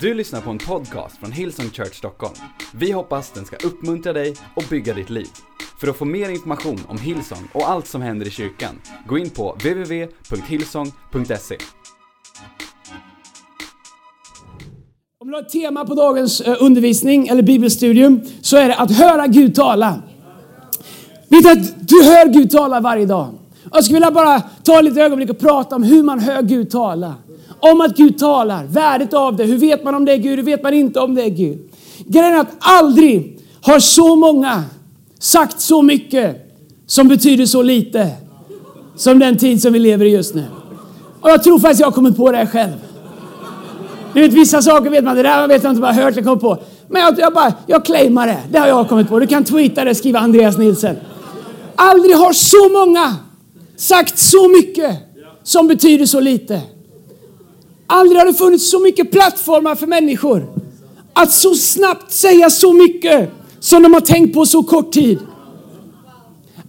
Du lyssnar på en podcast från Hillsong Church Stockholm. Vi hoppas den ska uppmuntra dig och bygga ditt liv. För att få mer information om Hillsong och allt som händer i kyrkan, gå in på www.hillsong.se. Om du har ett tema på dagens eh, undervisning eller bibelstudium så är det att höra Gud tala. Vet du att du hör Gud tala varje dag? Jag skulle vilja bara ta lite ögonblick och prata om hur man hör Gud tala. Om att Gud talar, värdet av det. Hur vet man om det är Gud? Hur vet man inte om det är Gud? Grejen är att aldrig har så många sagt så mycket som betyder så lite som den tid som vi lever i just nu. Och jag tror faktiskt jag har kommit på det här själv. Du vet, vissa saker vet man, det där vet jag inte bara hört eller kommit på. Men jag, jag bara, jag claimar det. Det har jag kommit på. Du kan tweeta det, skriva Andreas Nilsen. Aldrig har så många sagt så mycket som betyder så lite. Aldrig har det funnits så mycket plattformar för människor att så snabbt säga så mycket som de har tänkt på så kort tid.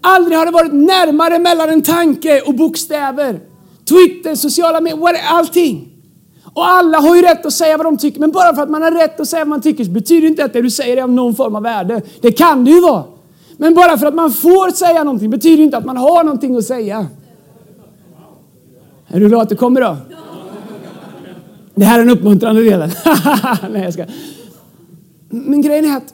Aldrig har det varit närmare mellan en tanke och bokstäver. Twitter, sociala medier, allting. Och alla har ju rätt att säga vad de tycker, men bara för att man har rätt att säga vad man tycker så betyder inte att det du säger är av någon form av värde. Det kan det ju vara. Men bara för att man får säga någonting betyder inte att man har någonting att säga. Är du glad att du kommer då? Det här är den uppmuntrande delen. Nej, jag ska. Men grejen är att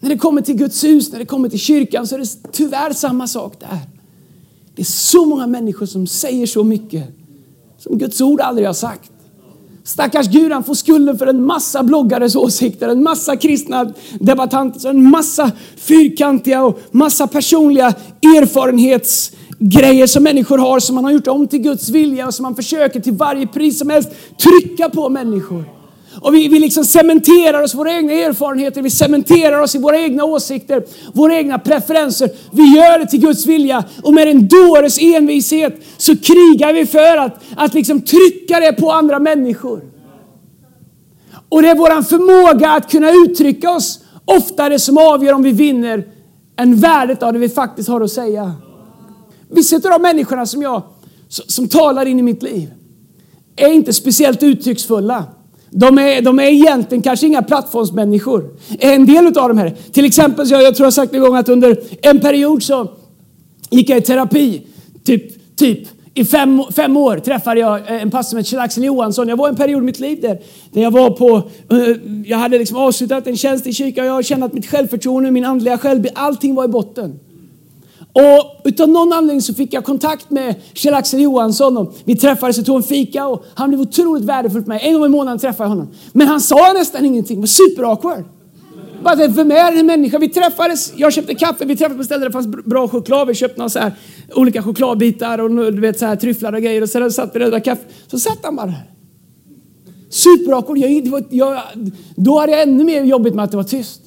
när det kommer till Guds hus, när det kommer till kyrkan så är det tyvärr samma sak där. Det är så många människor som säger så mycket som Guds ord aldrig har sagt. Stackars Gud, han får skulden för en massa bloggares åsikter, en massa kristna debattanter, en massa fyrkantiga och massa personliga erfarenhetsgrejer som människor har som man har gjort om till Guds vilja och som man försöker till varje pris som helst trycka på människor. Och vi, vi liksom cementerar oss i våra egna erfarenheter, vi cementerar oss i våra egna åsikter, våra egna preferenser. Vi gör det till Guds vilja och med en dåres envishet så krigar vi för att, att liksom trycka det på andra människor. Och det är vår förmåga att kunna uttrycka oss oftare som avgör om vi vinner än värdet av det vi faktiskt har att säga. Vissa av de människorna som jag som talar in i mitt liv är inte speciellt uttrycksfulla. De är, de är egentligen kanske inga plattformsmänniskor. En del av dem här. Till exempel, jag, jag tror jag sagt en gång att under en period så gick jag i terapi. Typ, typ i fem, fem år träffade jag eh, en pastor som hette Kjell-Axel Johansson. Jag var en period i mitt liv där, där jag var på, eh, jag hade liksom avslutat en tjänst i kyrkan. Jag kände att mitt självförtroende, min andliga självbild, allting var i botten. Och utav någon anledning så fick jag kontakt med Kjell-Axel Johansson och vi träffades och tog en fika och han blev otroligt värdefull för mig. En gång i månaden träffade jag honom. Men han sa nästan ingenting, det var super awkward. Bara det, vem är den människan? Vi träffades, jag köpte kaffe, vi träffades på ställen där det fanns bra choklad. Vi köpte några så här, olika chokladbitar och du vet, så här, tryfflar och grejer. Och sen satt vi där och drack kaffe. Så satt han bara där. Super awkward. Jag, jag, då hade jag ännu mer jobbigt med att det var tyst.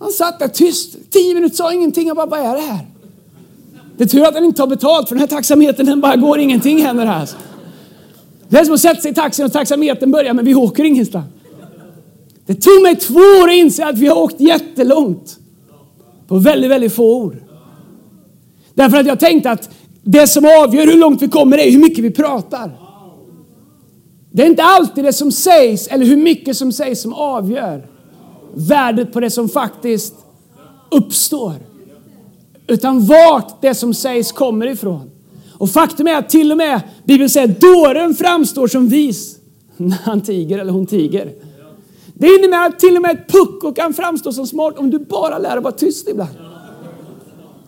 Han satt där tyst. Tio minuter sa ingenting. Jag bara, vad är det här? Det är tur att han inte tar betalt för den här taxametern den bara går ingenting händer här. alltså. Det är som att sätta sig i taxin och taxametern börjar men vi åker ingenstans. Det tog mig två år att inse att vi har åkt jättelångt. På väldigt, väldigt få ord. Därför att jag tänkte att det som avgör hur långt vi kommer är hur mycket vi pratar. Det är inte alltid det som sägs eller hur mycket som sägs som avgör värdet på det som faktiskt uppstår. Utan vart det som sägs kommer ifrån. Och faktum är att till och med Bibeln säger att dåren framstår som vis när han tiger eller hon tiger. Det innebär att till och med ett pucko kan framstå som smart om du bara lär dig vara tyst ibland.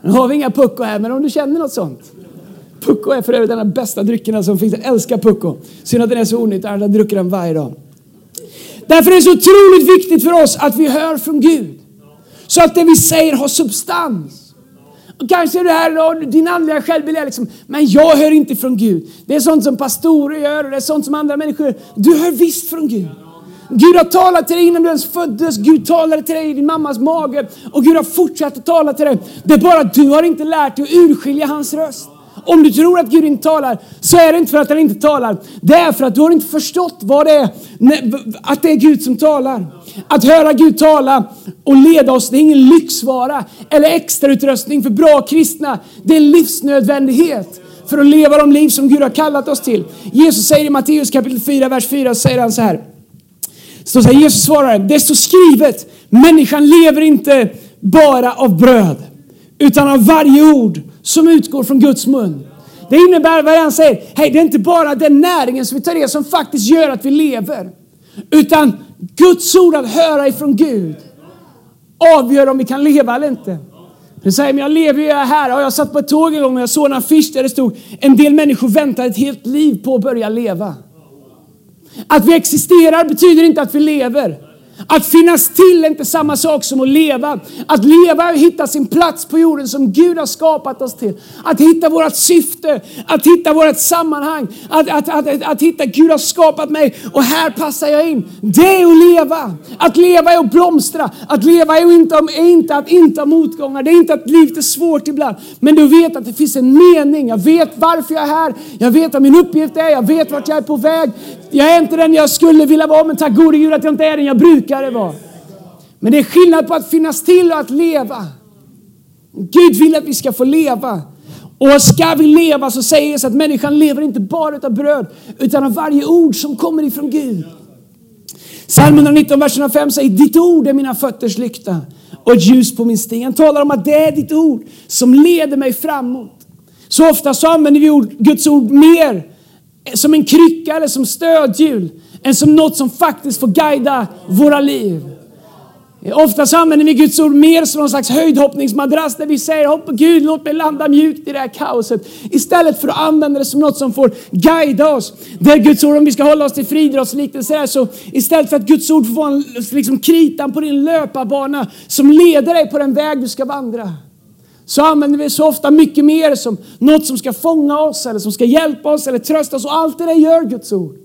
Nu har vi inga pucko här, men om du känner något sånt. Pucko är för övrigt den bästa dryckerna som finns. Jag älskar pucko. Synd att den är så onyttig, jag dricker den varje dag. Därför är det så otroligt viktigt för oss att vi hör från Gud. Så att det vi säger har substans. Och kanske är du här och din andliga självbild är liksom, men jag hör inte från Gud. Det är sånt som pastorer gör och det är sånt som andra människor gör. Du hör visst från Gud. Gud har talat till dig innan du ens föddes. Gud talade till dig i din mammas mage. Och Gud har fortsatt att tala till dig. Det är bara att du har inte lärt dig att urskilja hans röst. Om du tror att Gud inte talar så är det inte för att han inte talar. Det är för att du har inte förstått vad det är, att det är Gud som talar. Att höra Gud tala och leda oss, det är ingen lyxvara eller extrautrustning för bra kristna. Det är en livsnödvändighet. för att leva de liv som Gud har kallat oss till. Jesus säger i Matteus kapitel 4, vers 4, säger han så här. Så här Jesus svarar, det står skrivet, människan lever inte bara av bröd, utan av varje ord som utgår från Guds mun. Det innebär vad han säger, hej det är inte bara den näringen som vi tar det som faktiskt gör att vi lever. Utan Guds ord att höra ifrån Gud avgör om vi kan leva eller inte. Du säger, men jag lever ju här. Och jag satt på ett tåg en gång och jag såg en affisch där det stod en del människor väntar ett helt liv på att börja leva. Att vi existerar betyder inte att vi lever. Att finnas till är inte samma sak som att leva. Att leva är att hitta sin plats på jorden som Gud har skapat oss till. Att hitta vårt syfte, att hitta vårt sammanhang. Att, att, att, att, att hitta Gud har skapat mig och här passar jag in. Det är att leva. Att leva är att blomstra. Att leva är inte, är inte att inte ha motgångar. Det är inte att livet är svårt ibland. Men du vet att det finns en mening. Jag vet varför jag är här. Jag vet vad min uppgift är. Jag vet vart jag är på väg. Jag är inte den jag skulle vilja vara, men tack gode Gud att jag inte är den jag brukade vara. Men det är skillnad på att finnas till och att leva. Gud vill att vi ska få leva. Och ska vi leva så säger det att människan lever inte bara av bröd, utan av varje ord som kommer ifrån Gud. Psalm 119, vers 5 säger ditt ord är mina fötters lykta och ett ljus på min sten. Han talar om att det är ditt ord som leder mig framåt. Så ofta så använder vi Guds ord mer som en krycka eller som stödhjul än som något som faktiskt får guida våra liv. Oftast använder vi Guds ord mer som någon slags höjdhoppningsmadrass där vi säger hopp Gud låt mig landa mjukt i det här kaoset. Istället för att använda det som något som får guida oss. Det är Guds ord, om vi ska hålla oss till friidrottsliknelser så istället för att Guds ord får vara en liksom, kritan på din löparbana som leder dig på den väg du ska vandra så använder vi så ofta mycket mer som något som ska fånga oss eller som ska hjälpa oss eller trösta oss. Och allt det där gör Guds ord.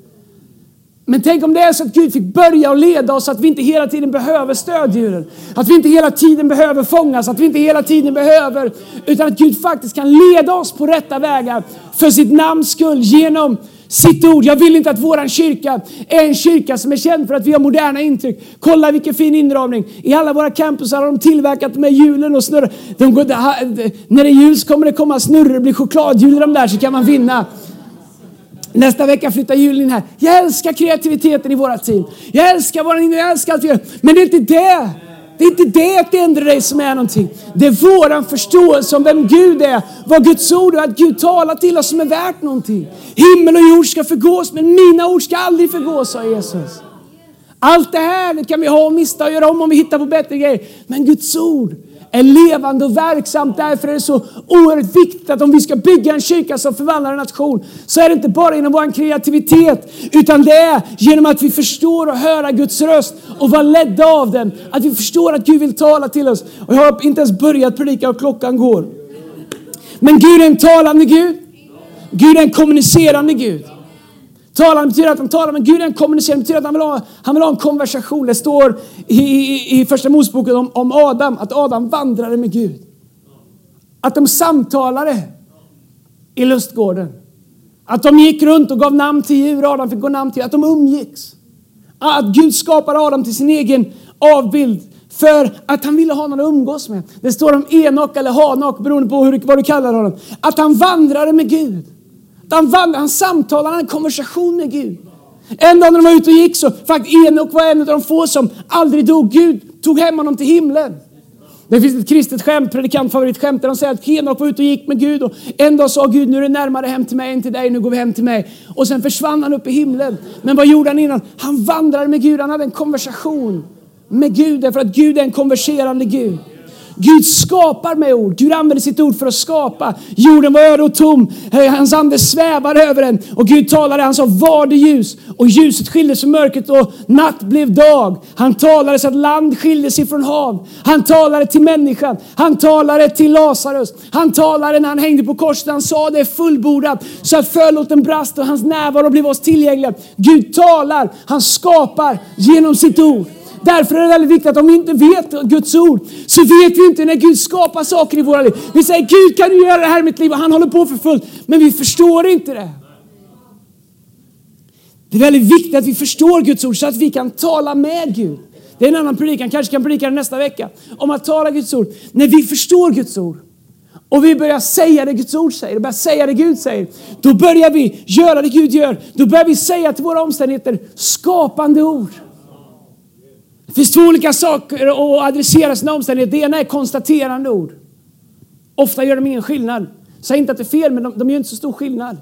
Men tänk om det är så att Gud fick börja och leda oss så att vi inte hela tiden behöver stödjuren. Att vi inte hela tiden behöver fångas, att vi inte hela tiden behöver, utan att Gud faktiskt kan leda oss på rätta vägar för sitt namns skull genom sitt ord. Jag vill inte att våran kyrka är en kyrka som är känd för att vi har moderna intryck. Kolla vilken fin inramning. I alla våra campusar har de tillverkat med hjulen och snurrar. De går, när det är jul så kommer det komma snurror, det blir chokladhjul i de där så kan man vinna. Nästa vecka flyttar julen in här. Jag älskar kreativiteten i våra team. Jag älskar våran jag älskar allt vi gör. Men det är inte det det är inte det att ändra dig som är någonting. Det är våran förståelse om vem Gud är, vad Guds ord är, att Gud talar till oss som är värt någonting. Himmel och jord ska förgås, men mina ord ska aldrig förgås, sa Jesus. Allt det här det kan vi ha och mista och göra om om vi hittar på bättre grejer. Men Guds ord, är levande och verksamt. Därför är det så oerhört viktigt att om vi ska bygga en kyrka som förvandlar en nation så är det inte bara genom vår kreativitet utan det är genom att vi förstår och höra Guds röst och vara ledda av den. Att vi förstår att Gud vill tala till oss. Och jag har inte ens börjat predika och klockan går. Men Gud är en talande Gud. Gud är en kommunicerande Gud. Talan betyder att han talar, med Gud han kommunicerar, betyder att han vill ha, han vill ha en konversation. Det står i, i, i första Moseboken om, om Adam, att Adam vandrade med Gud. Att de samtalade i lustgården. Att de gick runt och gav namn till djur, Adam fick gå namn till, att de umgicks. Att Gud skapade Adam till sin egen avbild för att han ville ha någon att umgås med. Det står om Enok eller Hanok beroende på hur, vad du kallar honom. Att han vandrade med Gud. Han, vandrade, han samtalade, han hade en konversation med Gud. En dag när de var ute och gick så, faktiskt Enok var en av de få som aldrig dog. Gud tog hem honom till himlen. Det finns ett kristet skämt, predikantfavoritskämt, där de säger att Henok var ute och gick med Gud och en dag sa Gud, nu är det närmare hem till mig än till dig, nu går vi hem till mig. Och sen försvann han upp i himlen. Men vad gjorde han innan? Han vandrade med Gud, han hade en konversation med Gud, därför att Gud är en konverserande Gud. Gud skapar med ord. Gud använder sitt ord för att skapa. Jorden var öde och tom. Eh, hans ande svävade över den. Och Gud talade, han sa var det ljus. Och ljuset skildes från mörkret och natt blev dag. Han talade så att land skildes ifrån hav. Han talade till människan. Han talade till Lazarus. Han talade när han hängde på korset. Han sa det är fullbordat. Så att förlåten brast och hans närvaro blev oss tillgänglig. Gud talar, han skapar genom sitt ord. Därför är det väldigt viktigt att om vi inte vet Guds ord så vet vi inte när Gud skapar saker i våra liv. Vi säger Gud kan du göra det här i mitt liv och han håller på för fullt. Men vi förstår inte det. Det är väldigt viktigt att vi förstår Guds ord så att vi kan tala med Gud. Det är en annan predikan, kanske kan predika den nästa vecka. Om att tala Guds ord. När vi förstår Guds ord och vi börjar säga det Guds ord säger, och börjar säga det Gud säger, då börjar vi göra det Gud gör. Då börjar vi säga till våra omständigheter skapande ord. Det finns två olika saker att adressera sina omständigheter. Det ena är konstaterande ord. Ofta gör de ingen skillnad. Säg inte att det är fel, men de, de gör inte så stor skillnad.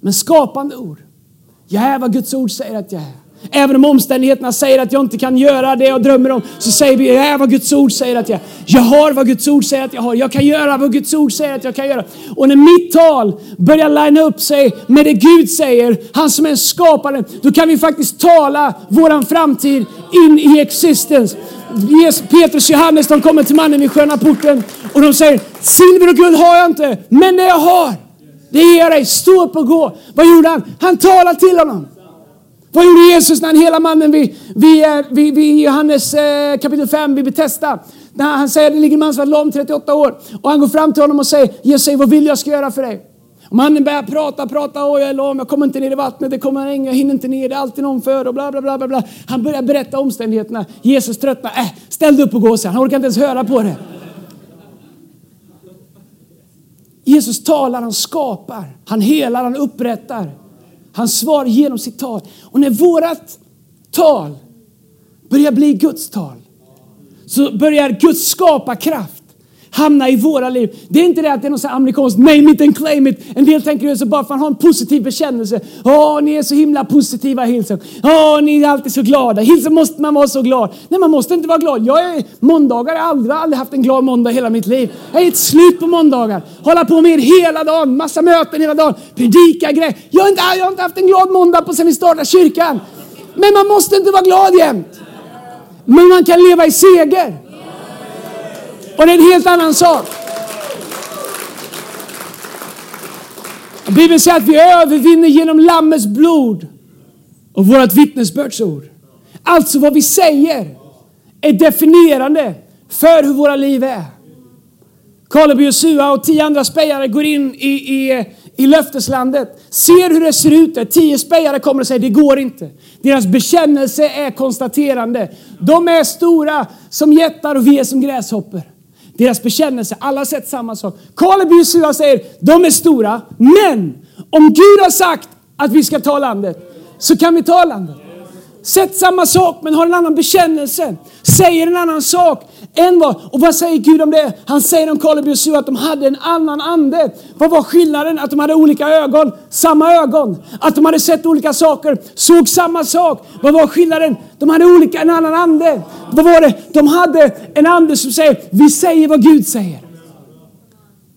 Men skapande ord. Jag är vad Guds ord säger att jag är. Även om omständigheterna säger att jag inte kan göra det jag drömmer om, så säger vi, jag är vad Guds ord säger att jag Jag har vad Guds ord säger att jag har. Jag kan göra vad Guds ord säger att jag kan göra. Och när mitt tal börjar linea upp sig med det Gud säger, han som är skaparen, då kan vi faktiskt tala våran framtid in i existens. Petrus och Johannes de kommer till mannen vid sköna porten och de säger, silver och guld har jag inte, men det jag har, det ger jag dig. Stå upp och gå. Vad gjorde han? Han talade till honom. Vad gjorde Jesus när han hela mannen vid, vid, vid, vid Johannes eh, kapitel 5 vid Betesda? När han säger det ligger en man som är lam 38 år och han går fram till honom och säger Jesus säger vad vill jag ska göra för dig? Och mannen börjar prata, prata, åh jag är lam, jag kommer inte ner i vattnet, det kommer ingen, jag hinner inte ner, det är alltid någon för och bla bla bla. bla. Han börjar berätta omständigheterna. Jesus tröttnar, äh, ställ dig upp och gå sen, han orkar inte ens höra på det. Jesus talar, han skapar, han helar, han upprättar. Han svarar genom sitt tal. Och när vårat tal börjar bli Guds tal så börjar Guds skapa kraft hamna i våra liv. Det är inte det att det är något amerikanskt name it and claim it. En del tänker så bara för att ha en positiv bekännelse. Åh, ni är så himla positiva Hillsong. Åh, ni är alltid så glada. Hillsong måste man vara så glad. Nej, man måste inte vara glad. Jag är måndagar, jag har aldrig, aldrig haft en glad måndag hela mitt liv. Jag är ett slut på måndagar. Hålla på med er hela dagen, massa möten hela dagen, predika grejer. Jag har inte, jag har inte haft en glad måndag på sen vi startade kyrkan. Men man måste inte vara glad jämt. Men man kan leva i seger. Och det är en helt annan sak. Bibeln säger att vi övervinner genom Lammets blod och vårt vittnesbördsord. Alltså vad vi säger är definierande för hur våra liv är. Kaleb och Josua och tio andra spejare går in i, i, i löfteslandet, ser hur det ser ut där. Tio spejare kommer och säger det går inte. Deras bekännelse är konstaterande. De är stora som jättar och vi är som gräshoppor. Deras bekännelse, alla har sett samma sak. Kaleb och Jesua säger, de är stora, men om Gud har sagt att vi ska ta landet, så kan vi ta landet. Sett samma sak men har en annan bekännelse. Säger en annan sak en var, Och vad säger Gud om det? Han säger om Kaleb och Josua att de hade en annan ande. Vad var skillnaden? Att de hade olika ögon, samma ögon. Att de hade sett olika saker, såg samma sak. Vad var skillnaden? De hade olika, en annan ande. Vad var det? De hade en ande som säger, vi säger vad Gud säger.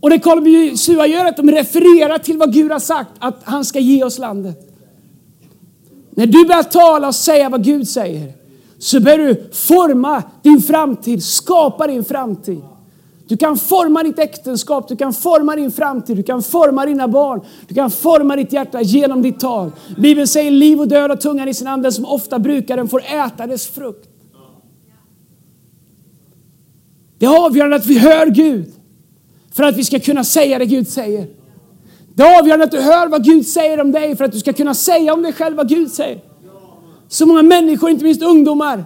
Och det Kaleb och Josua gör är att de refererar till vad Gud har sagt, att han ska ge oss landet. När du börjar tala och säga vad Gud säger så bör du forma din framtid, skapa din framtid. Du kan forma ditt äktenskap, du kan forma din framtid, du kan forma dina barn, du kan forma ditt hjärta genom ditt tal. Bibeln säger liv och död och tungan i sin ande som ofta brukar den får äta dess frukt. Det är avgörande att vi hör Gud för att vi ska kunna säga det Gud säger. Det är avgörande att du hör vad Gud säger om dig för att du ska kunna säga om dig själv vad Gud säger. Så många människor, inte minst ungdomar.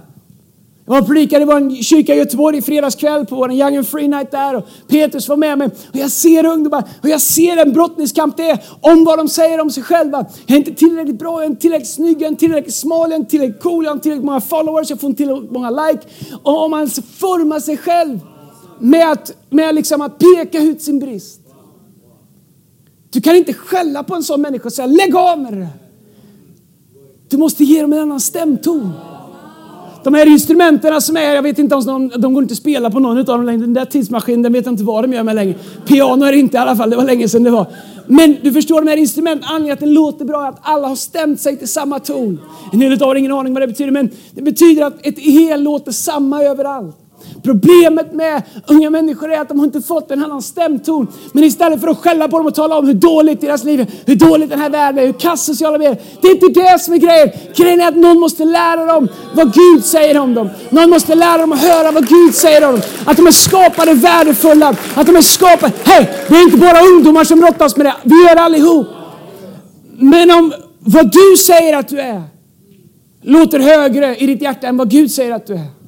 Jag var predikade i vår kyrka i Göteborg i fredags kväll på vår Young and Free Night där och Petrus var med mig. Och jag ser ungdomar och jag ser en brottningskamp det är om vad de säger om sig själva. Jag är inte tillräckligt bra, jag är inte tillräckligt snygg, jag är inte tillräckligt smal, jag är inte tillräckligt cool, jag har inte tillräckligt många followers, jag får inte tillräckligt många like. Och om man alltså formar sig själv med att, med liksom att peka ut sin brist. Du kan inte skälla på en sån människa och säga lägg av med det du måste ge dem en annan stämton. De här instrumenten som är, jag vet inte om de, de går inte att spela på någon av dem längre. Den där tidsmaskinen, den vet jag inte vad de gör med längre. Piano är det inte i alla fall, det var länge sedan det var. Men du förstår, de här instrumenten, anledningen att den låter bra är att alla har stämt sig till samma ton. En del av har ingen aning vad det betyder, men det betyder att ett hel låter samma överallt. Problemet med unga människor är att de har inte fått en annan stämton. Men istället för att skälla på dem och tala om hur dåligt deras liv är, hur dåligt den här världen är, hur kass sociala medier Det är inte det som är grejen. Grejen är att någon måste lära dem vad Gud säger om dem. Någon måste lära dem att höra vad Gud säger om dem. Att de är skapade värdefulla. Att de är skapade. Hej, det är inte bara ungdomar som brottas med det. Vi gör det allihop. Men om vad du säger att du är låter högre i ditt hjärta än vad Gud säger att du är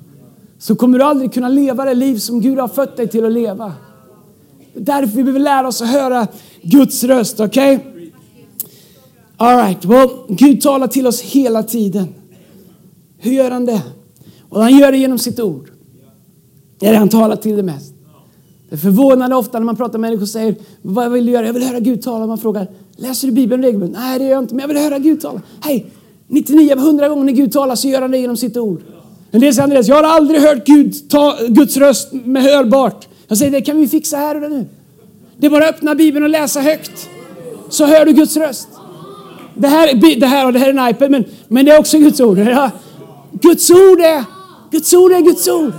så kommer du aldrig kunna leva det liv som Gud har fött dig till att leva. Därför vi behöver lära oss att höra Guds röst, okej? Okay? Alright, well, Gud talar till oss hela tiden. Hur gör han det? Och han gör det genom sitt ord. Det är det han talar till det mest. Det är förvånande ofta när man pratar med människor och säger Vad vill du göra? Jag vill höra Gud tala. Man frågar Läser du Bibeln regelbundet? Nej, det gör jag inte, men jag vill höra Gud tala. Hej! 99 av 100 gånger när Gud talar så gör han det genom sitt ord. En del säger Andreas, jag har aldrig hört Gud ta, Guds röst med hörbart. Jag säger, det kan vi fixa här och nu. Det är bara att öppna Bibeln och läsa högt. Så hör du Guds röst. Det här, det här, det här är en iPad, men, men det är också Guds ord. Ja. Guds ord är Guds ord är Guds ord.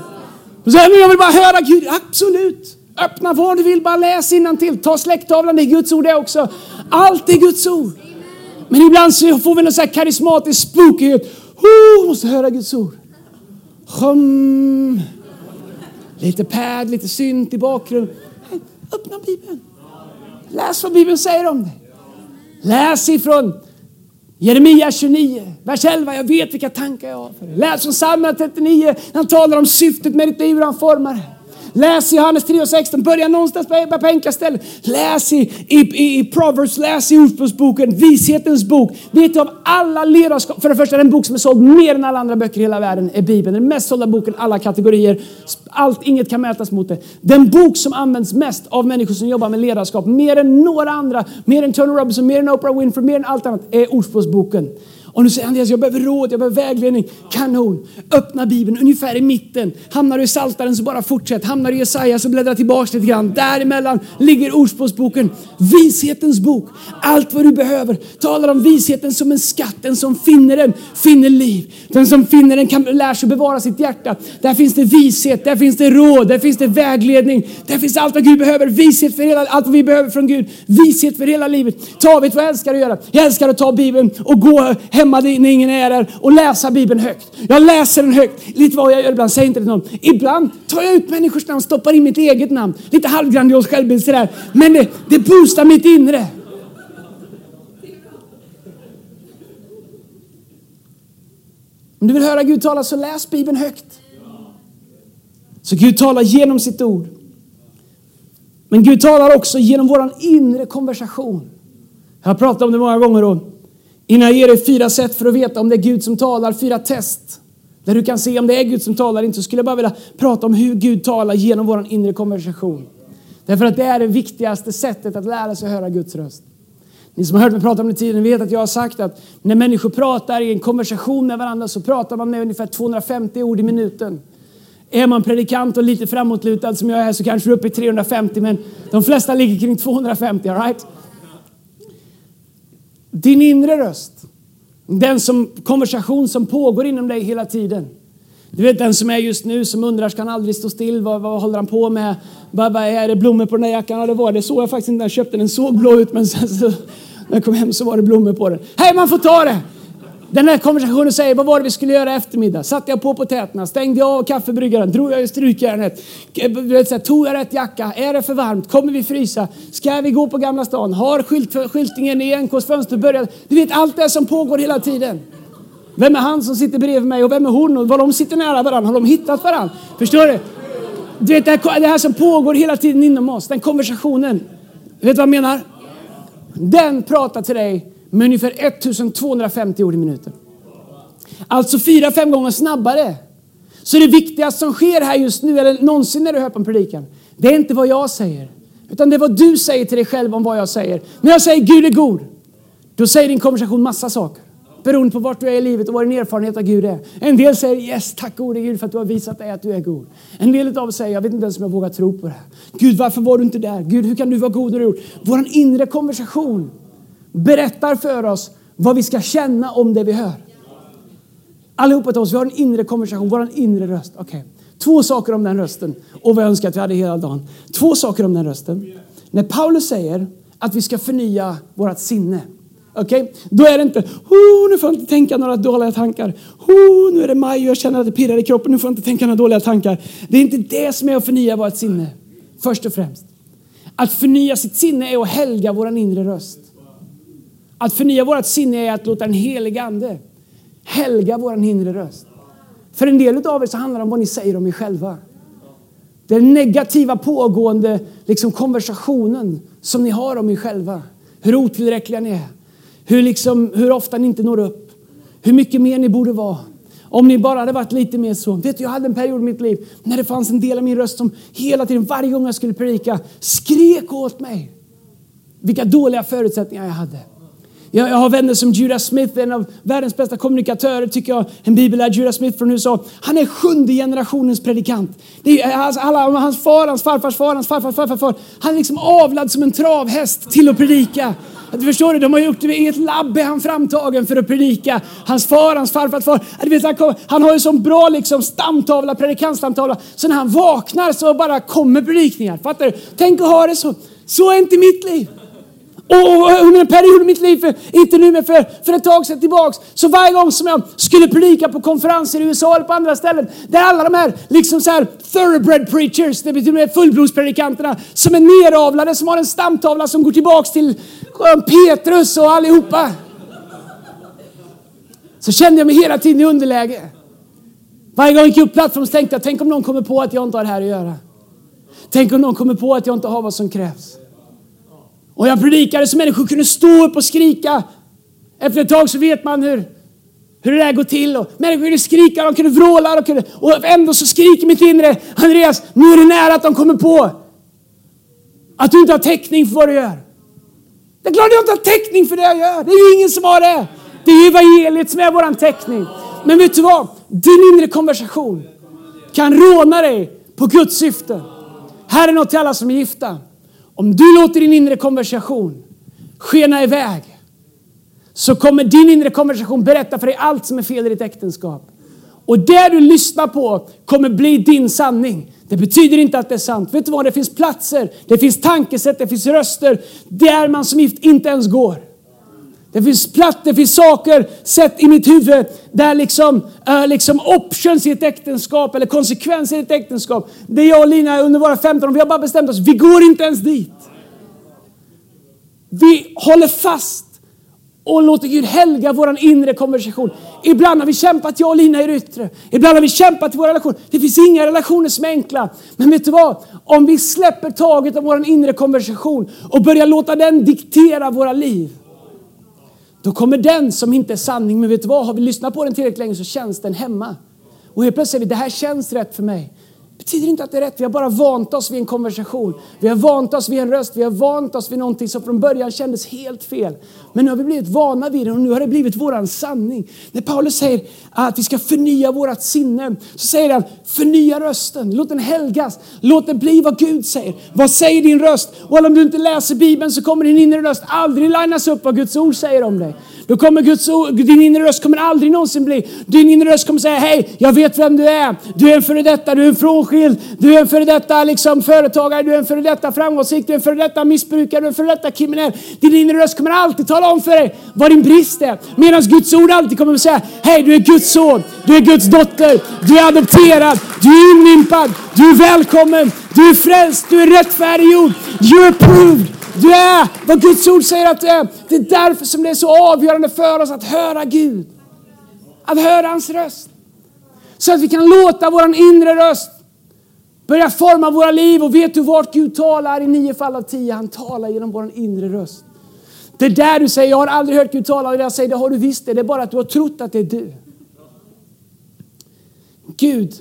Så jag vill bara höra Gud. Absolut. Öppna vad du vill, bara läs till. Ta släkttavlan, det är Guds ord det också. Allt är Guds ord. Men ibland så får vi någon så här karismatisk spookighet. Oh, måste höra Guds ord. Sjum. Lite pad, lite synt i bakgrunden. Öppna Bibeln. Läs vad Bibeln säger om det. Läs ifrån Jeremia 29, vers 11. Jag vet vilka tankar jag har för dig. Läs från psalm 39. Han talar om syftet med ditt liv och han formar det. Läs i Johannes 3 och 16. Börja någonstans på, på enkla ställen. Läs i, i, i Proverbs, läs i Ordspråksboken, Vishetens bok. Vet du av alla ledarskap, för det första den bok som är såld mer än alla andra böcker i hela världen är Bibeln. Den mest sålda boken alla kategorier. Allt, inget kan mätas mot det. Den bok som används mest av människor som jobbar med ledarskap, mer än några andra, mer än Tony Robinson, mer än Oprah Winfrey, mer än allt annat, är Ordspråksboken. Och nu säger Andreas, jag behöver råd, jag behöver vägledning. Kanon! Öppna Bibeln ungefär i mitten. Hamnar du i Saltaren så bara fortsätt. Hamnar du i Jesaja så bläddra tillbaka lite grann. Däremellan ligger Ordspråksboken, vishetens bok. Allt vad du behöver. Talar om visheten som en skatt. Den som finner den finner liv. Den som finner den kan lära sig bevara sitt hjärta. Där finns det vishet, där finns det råd, där finns det vägledning. Där finns allt vad Gud behöver. Vishet för hela, allt vad vi behöver från Gud. Vishet för hela livet. Ta, vet vad jag älskar att göra? Jag älskar att ta Bibeln och gå hem hemma när ingen är där och läsa Bibeln högt. Jag läser den högt. Lite vad jag gör ibland, säger inte det någon. Ibland tar jag ut människors namn, stoppar in mitt eget namn. Lite halvgrandios självbild sådär. Men det, det boostar mitt inre. Om du vill höra Gud tala så läs Bibeln högt. Så Gud talar genom sitt ord. Men Gud talar också genom vår inre konversation. Jag har pratat om det många gånger. Och Innan jag ger dig fyra sätt för att veta om det är Gud som talar, fyra test där du kan se om det är Gud som talar eller inte, så skulle jag bara vilja prata om hur Gud talar genom vår inre konversation. Därför att det är det viktigaste sättet att lära sig höra Guds röst. Ni som har hört mig prata om det tidigare vet att jag har sagt att när människor pratar i en konversation med varandra så pratar man med ungefär 250 ord i minuten. Är man predikant och lite framåtlutad som jag är så kanske du är uppe i 350 men de flesta ligger kring 250. All right? Din inre röst. Den som, konversation som pågår inom dig hela tiden. Du vet den som är just nu som undrar, ska han aldrig stå still? Vad, vad håller han på med? Vad, vad är det blommor på den där jackan? Ja, det var det. såg jag faktiskt inte när jag köpte den. Den såg blå ut men sen så, när jag kom hem så var det blommor på den. Hej, man får ta det! Den här konversationen säger, vad var det vi skulle göra eftermiddag? Satte jag på potäterna, stängde jag av kaffebryggaren, drog jag i strykjärnet, eh, tog jag rätt jacka, är det för varmt, kommer vi frysa, ska vi gå på Gamla stan, har skylt, skyltningen i NKs fönster börjat? Du vet allt det som pågår hela tiden. Vem är han som sitter bredvid mig och vem är hon? Och var de sitter nära varandra, har de hittat varandra? Förstår du? Du vet det här som pågår hela tiden inom oss, den konversationen. Du vet vad jag menar? Den pratar till dig med ungefär 1250 ord i minuten. Alltså fyra, fem gånger snabbare. Så det viktigaste som sker här just nu, eller någonsin när du hör på en predikan, det är inte vad jag säger. Utan det är vad du säger till dig själv om vad jag säger. När jag säger Gud är god, då säger din konversation massa saker. Beroende på vart du är i livet och vad din erfarenhet av Gud är. En del säger yes, tack gode Gud för att du har visat dig att du är god. En del av oss säger jag vet inte ens om jag vågar tro på det här. Gud varför var du inte där? Gud hur kan du vara god när du gjort? Vår inre konversation berättar för oss vad vi ska känna om det vi hör. Allihopa till oss, vi har en inre konversation, vår inre röst. Okay. Två saker om den rösten och vad jag önskar att vi hade hela dagen. Två saker om den rösten. När Paulus säger att vi ska förnya vårt sinne. Okay? Då är det inte, oh, nu får jag inte tänka några dåliga tankar. Oh, nu är det maj och jag känner att det pirrar i kroppen, nu får jag inte tänka några dåliga tankar. Det är inte det som är att förnya vårt sinne, först och främst. Att förnya sitt sinne är att helga vår inre röst. Att förnya vårt sinne är att låta den helige Ande helga vår inre röst. För en del av er så handlar det om vad ni säger om er själva. Den negativa pågående liksom, konversationen som ni har om er själva. Hur otillräckliga ni är. Hur, liksom, hur ofta ni inte når upp. Hur mycket mer ni borde vara. Om ni bara hade varit lite mer så. Vet du, jag hade en period i mitt liv när det fanns en del av min röst som hela tiden, varje gång jag skulle predika, skrek åt mig. Vilka dåliga förutsättningar jag hade. Jag, jag har vänner som Judah Smith, en av världens bästa kommunikatörer, tycker jag. En bibellärd Judah Smith från USA. Han är sjunde generationens predikant. Det är, alltså, alla, hans far, hans farfars far, hans farfars farfar. far. Han är liksom avlad som en travhäst till att predika. Du förstår du, de har gjort det i ett labb är han framtagen för att predika. Hans far, hans farfars far. Du vet, han, kom, han har ju sån bra liksom, stamtavla, predikantstamtavla. Så när han vaknar så bara kommer predikningar. Fattar du? Tänk att ha det så. Så är inte mitt liv. Och under en period i mitt liv, för, inte nu men för, för ett tag sedan tillbaks, så varje gång som jag skulle predika på konferenser i USA eller på andra ställen, där alla de här liksom så här thoroughbred preachers, det betyder fullblodspredikanterna, som är neravlade, som har en stamtavla som går tillbaks till eh, Petrus och allihopa. Så kände jag mig hela tiden i underläge. Varje gång jag gick upp plattform tänkte jag, tänk om någon kommer på att jag inte har det här att göra. Tänk om någon kommer på att jag inte har vad som krävs. Och jag predikade så människor kunde stå upp och skrika. Efter ett tag så vet man hur, hur det där går till. Och människor kunde skrika, de kunde vråla. De kunde, och ändå så skriker mitt inre, Andreas, nu är det nära att de kommer på att du inte har täckning för vad du gör. Det är klart jag inte har täckning för det jag gör. Det är ju ingen som har det. Det är evangeliet som är vår täckning. Men vet du vad? Din inre konversation kan råna dig på Guds syfte. Här är något till alla som är gifta. Om du låter din inre konversation skena iväg så kommer din inre konversation berätta för dig allt som är fel i ditt äktenskap. Och det du lyssnar på kommer bli din sanning. Det betyder inte att det är sant. Vet du vad? Det finns platser, det finns tankesätt, det finns röster där man som gift inte ens går. Det finns platt, det finns saker sett i mitt huvud där liksom, uh, liksom options i ett äktenskap eller konsekvenser i ett äktenskap. Det jag och Lina under våra 15 år, vi har bara bestämt oss, vi går inte ens dit. Vi håller fast och låter Gud helga vår inre konversation. Ibland har vi kämpat, jag och Lina i det yttre. Ibland har vi kämpat i våra relationer. Det finns inga relationer som är enkla. Men vet du vad? Om vi släpper taget om vår inre konversation och börjar låta den diktera våra liv då kommer den som inte är sanning, men vet du vad? Har vi lyssnat på den tillräckligt länge så känns den hemma. Och helt plötsligt säger vi, det här känns rätt för mig. Det betyder inte att det är rätt. Vi har bara vant oss vid en konversation. Vi har vant oss vid en röst. Vi har vant oss vid någonting som från början kändes helt fel. Men nu har vi blivit vana vid det och nu har det blivit våran sanning. När Paulus säger att vi ska förnya vårat sinne så säger han förnya rösten. Låt den helgas. Låt den bli vad Gud säger. Vad säger din röst? Och om du inte läser Bibeln så kommer din inre röst aldrig linas upp vad Guds ord säger om dig. Då kommer Guds ord, din inre röst kommer aldrig någonsin bli, din inre röst kommer säga hej, jag vet vem du är. Du är en före detta, du är en frånskild, du är en före detta liksom, företagare, du är en före detta framgångsrik, du är en före detta missbrukare, du är en före detta kriminell. Din inre röst kommer alltid tala om för dig vad din brist är. Medan Guds ord alltid kommer att säga, hej du är Guds son, du är Guds dotter, du är adopterad, du är inlimpad, du är välkommen, du är frälst, du är rättfärdiggjord, you are approved. Du är vad Guds ord säger att du är. Det är därför som det är så avgörande för oss att höra Gud. Att höra hans röst. Så att vi kan låta vår inre röst börja forma våra liv. Och vet du vart Gud talar i nio fall av tio? Han talar genom vår inre röst. Det är där du säger, jag har aldrig hört Gud tala. Och jag säger, det har du visst det. Det är bara att du har trott att det är du. Gud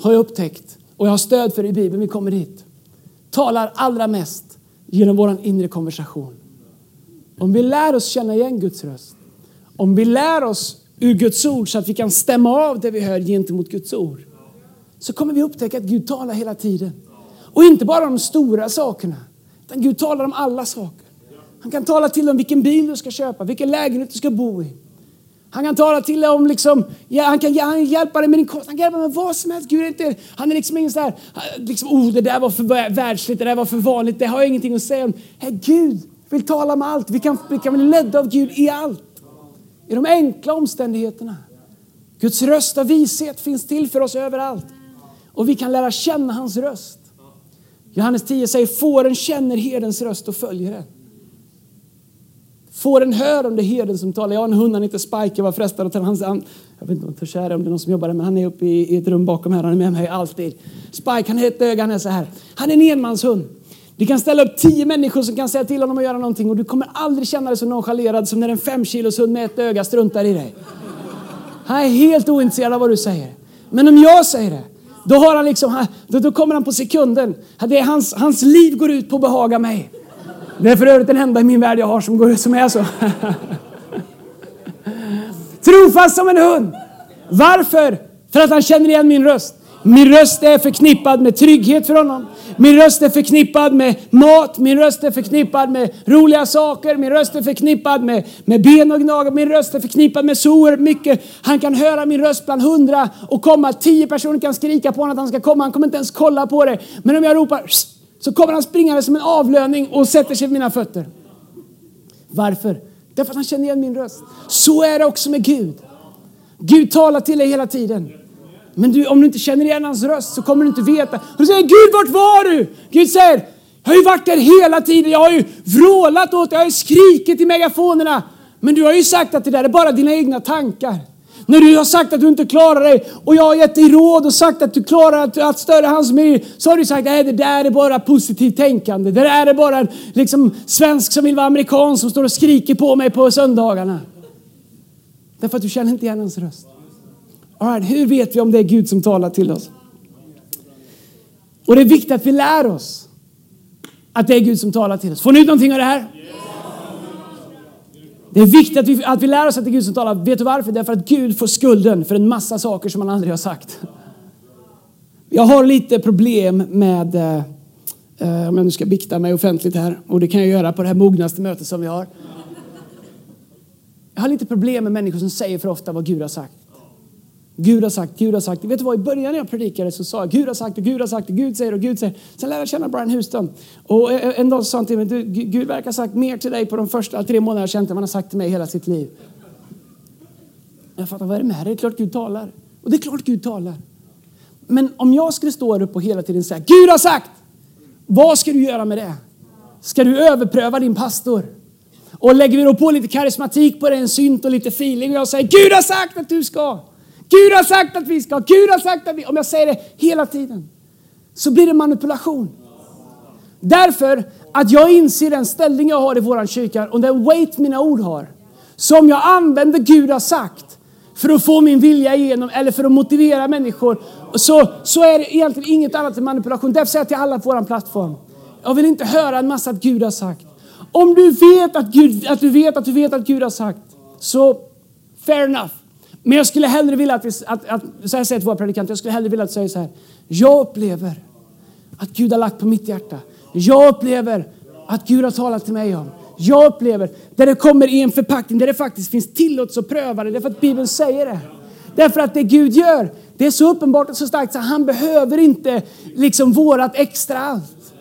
har jag upptäckt, och jag har stöd för det i Bibeln, vi kommer dit. Talar allra mest genom vår inre konversation. Om vi lär oss känna igen Guds röst, om vi lär oss ur Guds ord så att vi kan stämma av det vi hör gentemot Guds ord, så kommer vi upptäcka att Gud talar hela tiden. Och inte bara de stora sakerna, utan Gud talar om alla saker. Han kan tala till om vilken bil du ska köpa, vilken lägenhet du ska bo i. Han kan tala till dig om, liksom, ja, han kan han hjälpa dig med din kost, han kan hjälpa dig med vad som helst. Gud är inte, han är liksom ingen sån här, liksom, oh det där var för världsligt, det där var för vanligt, det har jag ingenting att säga om. Hey, Gud vill tala om allt, vi kan, vi kan bli ledda av Gud i allt. I de enkla omständigheterna. Guds röst av vishet finns till för oss överallt. Och vi kan lära känna hans röst. Johannes 10 säger, fåren känner herdens röst och följer den. Fåren hör om det är herden som talar. Jag har en hund, han heter Spike. Jag var frestad att ta hans... Han, jag vet inte om han törs om det är någon som jobbar där, men han är uppe i, i ett rum bakom här. Han är med mig alltid. Spike, han är ett öga, han är så här. Han är en enmanshund. Du kan ställa upp tio människor som kan säga till honom att göra någonting och du kommer aldrig känna dig så nonchalerad som när en fem kilos hund med ett öga struntar i dig. Han är helt ointresserad av vad du säger. Men om jag säger det, då, har han liksom, då, då kommer han på sekunden. Det är hans, hans liv går ut på att behaga mig. Det är för övrigt den enda i min värld jag har som, går, som är så. Trofast som en hund. Varför? För att han känner igen min röst. Min röst är förknippad med trygghet för honom. Min röst är förknippad med mat, min röst är förknippad med roliga saker, min röst är förknippad med, med ben och gnaga, min röst är förknippad med så oerhört mycket. Han kan höra min röst bland hundra och komma. Tio personer kan skrika på honom att han ska komma, han kommer inte ens kolla på det. Men om jag ropar så kommer han springande som en avlöning och sätter sig vid mina fötter. Varför? Därför att han känner igen min röst. Så är det också med Gud. Gud talar till dig hela tiden. Men du, om du inte känner igen hans röst så kommer du inte veta. Och du säger Gud, vart var du? Gud säger, jag har ju varit där hela tiden. Jag har ju vrålat åt dig, jag har ju skrikit i megafonerna. Men du har ju sagt att det där är bara dina egna tankar. När du har sagt att du inte klarar dig och jag har gett dig råd och sagt att du klarar att, att störa hans myr så har du sagt att det där är bara positivt tänkande. Det där är bara en liksom, svensk som vill vara amerikan som står och skriker på mig på söndagarna. Därför att du känner inte igen hans röst. All right, hur vet vi om det är Gud som talar till oss? Och det är viktigt att vi lär oss att det är Gud som talar till oss. Får ni ut någonting av det här? Det är viktigt att vi, att vi lär oss att det är Gud som talar. Vet du varför? Därför att Gud får skulden för en massa saker som han aldrig har sagt. Jag har lite problem med, eh, eh om jag nu ska bikta mig offentligt här, och det kan jag göra på det här mognaste mötet som vi har. Jag har lite problem med människor som säger för ofta vad Gud har sagt. Gud har sagt, Gud har sagt. Vet du vad, i början när jag predikade så sa jag Gud har sagt och Gud har sagt och Gud säger och Gud säger. Sen lärde jag känna Brian Houston. Och eh, eh, en dag sa han till mig, du, Gud verkar ha sagt mer till dig på de första tre månaderna jag känt än han har sagt till mig hela sitt liv. Jag fattar, vad är det med det? Det är klart Gud talar. Och det är klart Gud talar. Men om jag skulle stå upp och hela tiden säga Gud har sagt! Vad ska du göra med det? Ska du överpröva din pastor? Och lägger vi då på lite karismatik på det, en synt och lite feeling och jag säger Gud har sagt att du ska. Gud har sagt att vi ska, Gud har sagt att vi... Om jag säger det hela tiden så blir det manipulation. Därför att jag inser den ställning jag har i våran kyrka och den weight mina ord har. Så om jag använder Gud har sagt för att få min vilja igenom eller för att motivera människor så, så är det egentligen inget annat än manipulation. Därför säger jag till alla på vår plattform. Jag vill inte höra en massa att Gud har sagt. Om du vet att, Gud, att du vet att du vet att Gud har sagt så fair enough. Men jag skulle hellre vilja att, vi, att, att så här säger till våra predikanter, jag skulle hellre vilja att säga så här. Jag upplever att Gud har lagt på mitt hjärta. Jag upplever att Gud har talat till mig om. Jag upplever där det kommer i en förpackning där det faktiskt finns tillåtelse att pröva det. Därför att Bibeln säger det. Därför att det Gud gör, det är så uppenbart och så starkt så han behöver inte liksom vårat extra allt.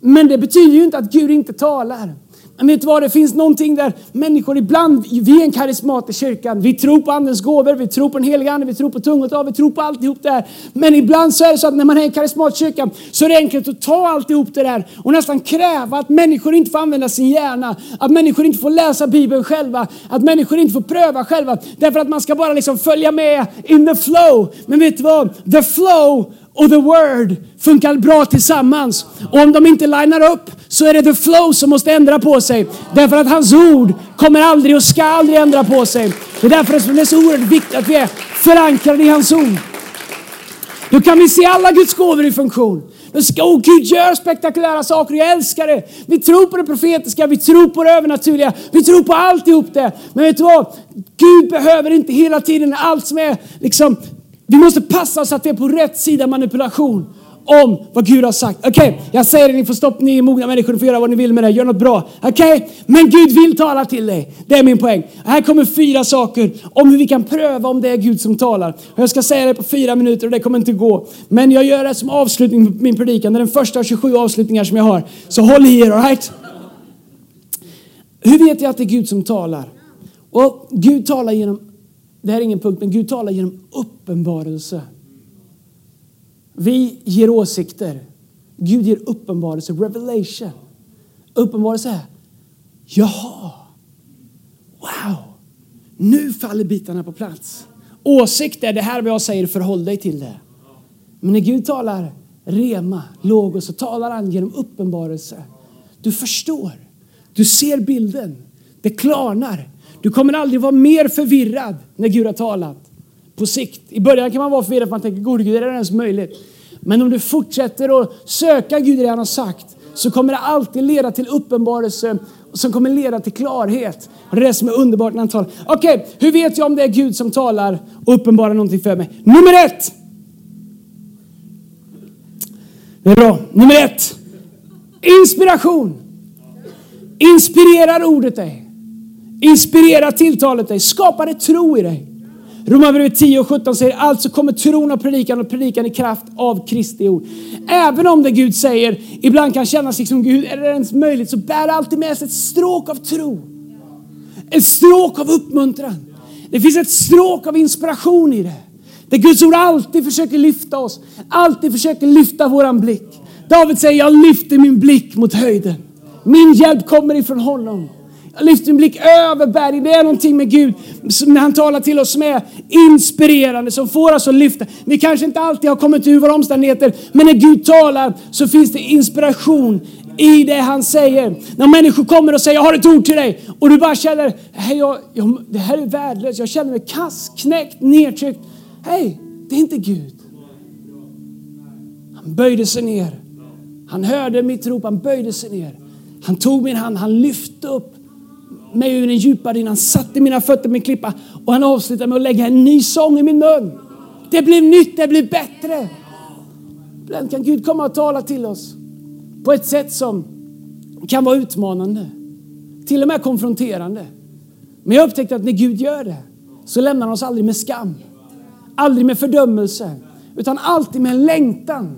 Men det betyder ju inte att Gud inte talar. Men vet du vad, det finns någonting där människor ibland, vi är en karismatisk kyrkan, vi tror på andens gåvor, vi tror på den heliga ande, vi tror på tungotal, vi tror på alltihop det här. Men ibland så är det så att när man är en karismatisk kyrka så är det enkelt att ta alltihop det där och nästan kräva att människor inte får använda sin hjärna, att människor inte får läsa Bibeln själva, att människor inte får pröva själva. Därför att man ska bara liksom följa med in the flow. Men vet du vad? The flow och the word funkar bra tillsammans. Och om de inte linar upp så är det the flow som måste ändra på sig. Därför att hans ord kommer aldrig och ska aldrig ändra på sig. Det är därför som det är så oerhört viktigt att vi är förankrade i hans ord. Då kan vi se alla Guds gåvor i funktion. Ska, oh, Gud gör spektakulära saker jag älskar det. Vi tror på det profetiska, vi tror på det övernaturliga, vi tror på alltihop det. Men vet du vad? Gud behöver inte hela tiden allt som är liksom vi måste passa oss att vi är på rätt sida manipulation om vad Gud har sagt. Okej, okay, jag säger det, ni får stoppa, ni är mogna människor, ni får göra vad ni vill med det, gör något bra. Okej, okay? men Gud vill tala till dig. Det är min poäng. Här kommer fyra saker om hur vi kan pröva om det är Gud som talar. Jag ska säga det på fyra minuter och det kommer inte gå. Men jag gör det som avslutning på min predikan. Det är den första av 27 avslutningar som jag har. Så håll i er, alright? Hur vet jag att det är Gud som talar? Och Gud talar genom det här är ingen punkt, men Gud talar genom uppenbarelse. Vi ger åsikter. Gud ger uppenbarelse, revelation. Uppenbarelse är, jaha, Wow! Nu faller bitarna på plats. Åsikt är det här vad jag säger, förhåll dig till det. Men när Gud talar rema, logos, så talar han genom uppenbarelse. Du förstår. Du ser bilden. Det klarnar. Du kommer aldrig vara mer förvirrad när Gud har talat. På sikt. I början kan man vara förvirrad för man tänker, gode Gud, är det ens möjligt? Men om du fortsätter att söka Gud det han har sagt så kommer det alltid leda till uppenbarelse som kommer leda till klarhet. Och det är det som är underbart när han talar. Okej, okay, hur vet jag om det är Gud som talar och uppenbarar någonting för mig? Nummer ett! Det är bra. Nummer ett. Inspiration. Inspirerar ordet dig? Inspirera tilltalet dig? skapa det tro i dig? Romarbrevet 10 och 17 säger alltså kommer tron och predikan och predikan i kraft av Kristi ord. Även om det Gud säger ibland kan kännas liksom Gud, är det ens möjligt? Så bär det alltid med sig ett stråk av tro. Ett stråk av uppmuntran. Det finns ett stråk av inspiration i det. Där Guds ord alltid försöker lyfta oss. Alltid försöker lyfta våran blick. David säger, jag lyfter min blick mot höjden. Min hjälp kommer ifrån honom. Lyft lyfter blick över bergen. Det är någonting med Gud när han talar till oss som är inspirerande, som får oss att lyfta. Vi kanske inte alltid har kommit ur våra omständigheter, men när Gud talar så finns det inspiration i det han säger. När människor kommer och säger jag har ett ord till dig och du bara känner hey, jag, jag, det här är värdelöst. Jag känner mig kass, knäckt, nedtryckt. Hej, det är inte Gud. Han böjde sig ner. Han hörde mitt rop, han böjde sig ner. Han tog min hand, han lyfte upp mig ur den djupa dynan, Han satte mina fötter på min klippa och han avslutade med att lägga en ny sång i min mun. Det blev nytt, det blev bättre. Ibland kan Gud komma och tala till oss på ett sätt som kan vara utmanande. Till och med konfronterande. Men jag upptäckte att när Gud gör det så lämnar han oss aldrig med skam. Aldrig med fördömelse. Utan alltid med en längtan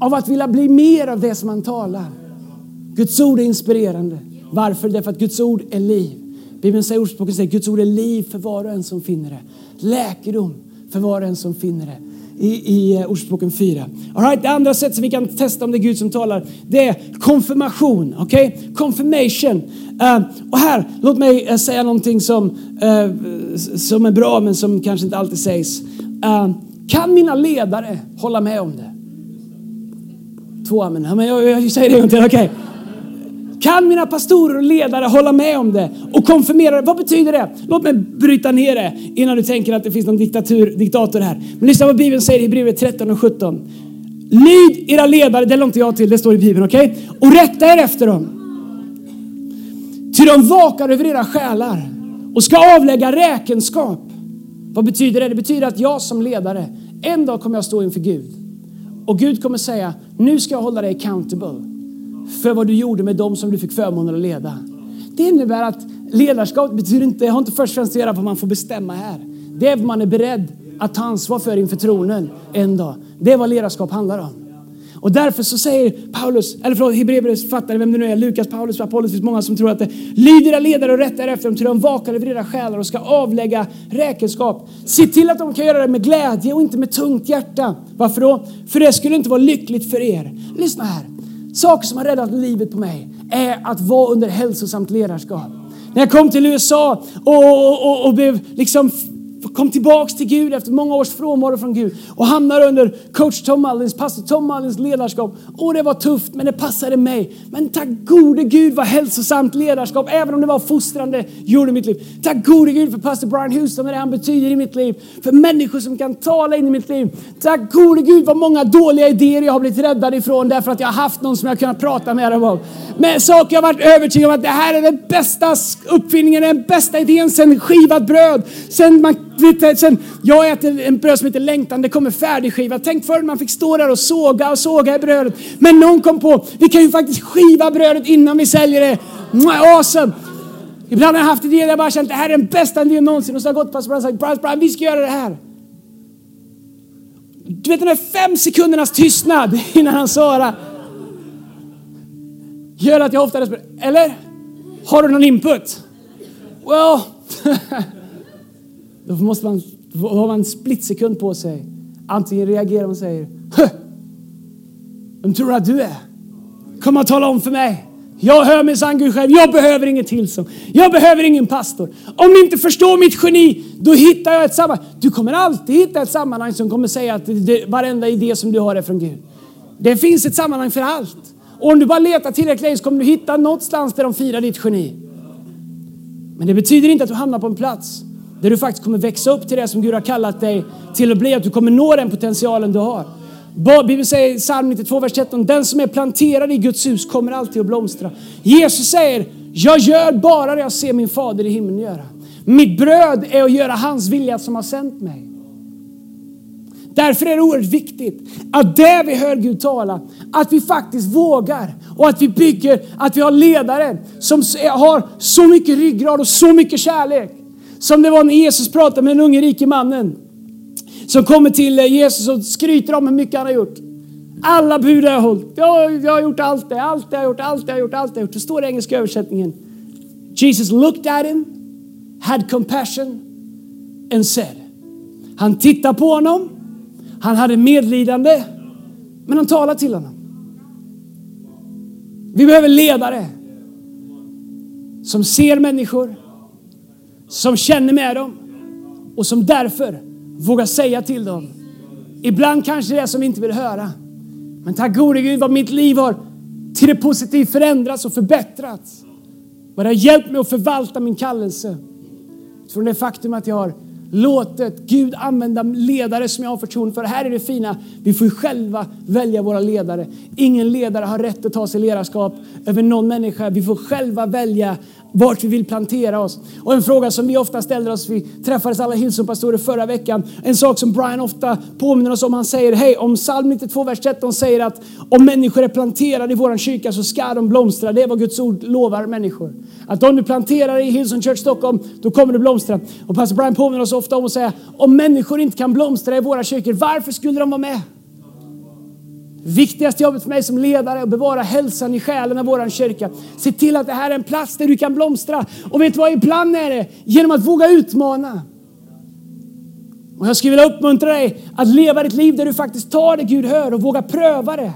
av att vilja bli mer av det som han talar. Guds ord är inspirerande. Varför? Därför att Guds ord är liv. Bibeln säger, ordspråket säger Guds ord är liv för var och en som finner det. Läkedom för var och en som finner det. I, i eh, Ordspråken 4. All right, det andra sättet som vi kan testa om det är Gud som talar, det är konfirmation. Okay? Confirmation. Uh, och här, låt mig uh, säga någonting som, uh, som är bra men som kanske inte alltid sägs. kan mina ledare hålla med om det? Två amen. Men jag, jag säger det en gång till. Okay. Kan mina pastorer och ledare hålla med om det och konfirmera det? Vad betyder det? Låt mig bryta ner det innan du tänker att det finns någon diktatur, diktator här. Men lyssna vad Bibeln säger i brevet 13 och 17. Lyd era ledare, det lade inte jag till, det står i Bibeln, okej? Okay? Och rätta er efter dem. Ty de vakar över era själar och ska avlägga räkenskap. Vad betyder det? Det betyder att jag som ledare, en dag kommer jag stå inför Gud. Och Gud kommer säga, nu ska jag hålla dig accountable för vad du gjorde med dem som du fick förmånen att leda. Det innebär att ledarskap betyder inte, har inte först och främst att göra vad man får bestämma här. Det är vad man är beredd att ta ansvar för inför tronen en dag. Det är vad ledarskap handlar om. Och därför så säger Paulus, eller förlåt, Hebreerbrevets författare, vem det nu är, Lukas, Paulus, Apollos, det finns många som tror att det lyder era ledare och rättar efter dem till de vakar över era själar och ska avlägga räkenskap. Se till att de kan göra det med glädje och inte med tungt hjärta. Varför då? För det skulle inte vara lyckligt för er. Lyssna här. Saker som har räddat livet på mig är att vara under hälsosamt ledarskap. När jag kom till USA och, och, och, och blev liksom kom tillbaks till Gud efter många års frånvaro från Gud och hamnar under coach Tom Mullins, pastor Tom Mullins ledarskap. Och det var tufft, men det passade mig. Men tack gode Gud vad hälsosamt ledarskap, även om det var fostrande, gjorde mitt liv. Tack gode Gud för pastor Brian Houston och det han betyder i mitt liv. För människor som kan tala in i mitt liv. Tack gode Gud vad många dåliga idéer jag har blivit räddad ifrån därför att jag har haft någon som jag kunnat prata med dem om. Men saker jag har varit övertygad om att det här är den bästa uppfinningen, den bästa idén sen skivat bröd. Sen man sen, jag äter en bröd som heter längtan, det kommer färdigskivat. Tänk förr man fick stå där och såga och såga i brödet. Men någon kom på, vi kan ju faktiskt skiva brödet innan vi säljer det. Awesome! Ibland har jag haft idéer där jag bara känt det här är den bästa idén någonsin. Och så har jag gått på och sagt, Brian, Brian, vi ska göra det här. Du vet den där fem sekundernas tystnad innan han svarar. Gör att jag ofta eller? Har du någon input? Well, Då måste man, då har man en splitsekund på sig. Antingen reagerar och säger Vem tror du att du är? Kom och tala om för mig. Jag hör minsann Gud själv, jag behöver ingen tillsång. Jag behöver ingen pastor. Om ni inte förstår mitt geni, då hittar jag ett sammanhang. Du kommer alltid hitta ett sammanhang som kommer säga att det, varenda idé som du har är från Gud. Det finns ett sammanhang för allt. Och om du bara letar tillräckligt länge så kommer du hitta någonstans där de firar ditt geni. Men det betyder inte att du hamnar på en plats där du faktiskt kommer växa upp till det som Gud har kallat dig till att bli. Att du kommer nå den potentialen du har. Bibeln säger i psalm 92, vers 13, den som är planterad i Guds hus kommer alltid att blomstra. Jesus säger, jag gör bara det jag ser min fader i himlen göra. Mitt bröd är att göra hans vilja som har sänt mig. Därför är det oerhört viktigt att det vi hör Gud tala, att vi faktiskt vågar och att vi bygger, att vi har ledare som har så mycket ryggrad och så mycket kärlek. Som det var när Jesus pratade med den unge rike mannen som kommer till eh, Jesus och skryter om hur mycket han har gjort. Alla bud har jag hållit. Jag, jag har gjort allt det, allt det jag har gjort, allt det jag har gjort, allt det jag har gjort. Det står i engelska översättningen. Jesus looked at him, had compassion and said. Han tittade på honom, han hade medlidande, men han talade till honom. Vi behöver ledare som ser människor, som känner med dem och som därför vågar säga till dem. Ibland kanske det är som vi inte vill höra. Men tack gode Gud vad mitt liv har till det positiva förändrats och förbättrats. Vad det har hjälpt mig att förvalta min kallelse. Från det faktum att jag har låtit Gud använda ledare som jag har förtroende för. Här är det fina, vi får själva välja våra ledare. Ingen ledare har rätt att ta sig ledarskap över någon människa. Vi får själva välja vart vi vill plantera oss. Och en fråga som vi ofta ställer oss, vi träffades alla Hillsong-pastorer förra veckan. En sak som Brian ofta påminner oss om, han säger, hej, om psalm 92, vers 13 säger att om människor är planterade i våran kyrka så ska de blomstra. Det är vad Guds ord lovar människor. Att om du planterar i Hillsong Church Stockholm, då kommer du blomstra. Och pastor Brian påminner oss ofta om att säga, om människor inte kan blomstra i våra kyrkor, varför skulle de vara med? Viktigaste jobbet för mig som ledare är att bevara hälsan i själen av våran kyrka. Se till att det här är en plats där du kan blomstra. Och vet du vad? Ibland är det genom att våga utmana. Och jag skulle vilja uppmuntra dig att leva ditt liv där du faktiskt tar det Gud hör och vågar pröva det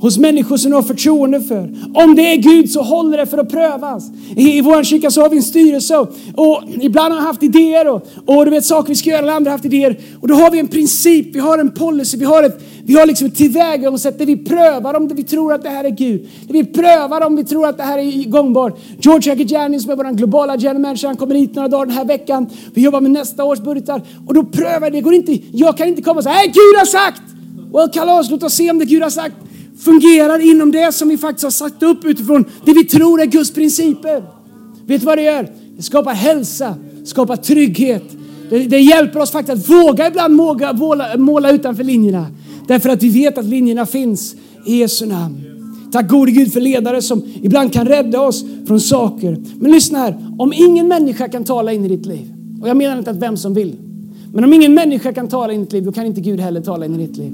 hos människor som du har förtroende för. Om det är Gud så håller det för att prövas. I, i vår kyrka så har vi en styrelse och, och ibland har vi haft idéer och, och du vet saker vi ska göra, andra har haft idéer. Och då har vi en princip, vi har en policy, vi har ett, vi har liksom ett tillvägagångssätt där vi prövar om vi tror att det här är Gud. Där vi prövar om vi tror att det här är gångbart. George Agajani som är vår globala general manager, han kommer hit några dagar den här veckan. Vi jobbar med nästa års budgetar och då prövar det. går inte, jag kan inte komma och säga, Gud har sagt! Well kalas, låt oss se om det Gud har sagt fungerar inom det som vi faktiskt har satt upp utifrån det vi tror är Guds principer. Vet du vad det gör? Det skapar hälsa, skapar trygghet. Det, det hjälper oss faktiskt att våga ibland måla, måla, måla utanför linjerna. Därför att vi vet att linjerna finns i Jesu namn. Tack gode Gud för ledare som ibland kan rädda oss från saker. Men lyssna här, om ingen människa kan tala in i ditt liv, och jag menar inte att vem som vill, men om ingen människa kan tala in i ditt liv, då kan inte Gud heller tala in i ditt liv.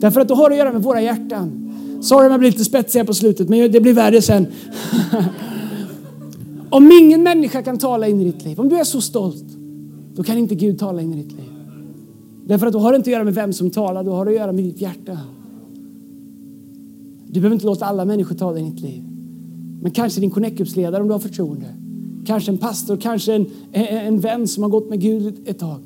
Därför att då har det att göra med våra hjärtan. Sorry om jag blir lite spetsig på slutet, men det blir värre sen. om ingen människa kan tala in i ditt liv, om du är så stolt, då kan inte Gud tala in i ditt liv. Därför att då har det inte att göra med vem som talar, då har det att göra med ditt hjärta. Du behöver inte låta alla människor tala i ditt liv. Men kanske din connect-gruppsledare om du har förtroende. Kanske en pastor, kanske en, en vän som har gått med Gud ett tag.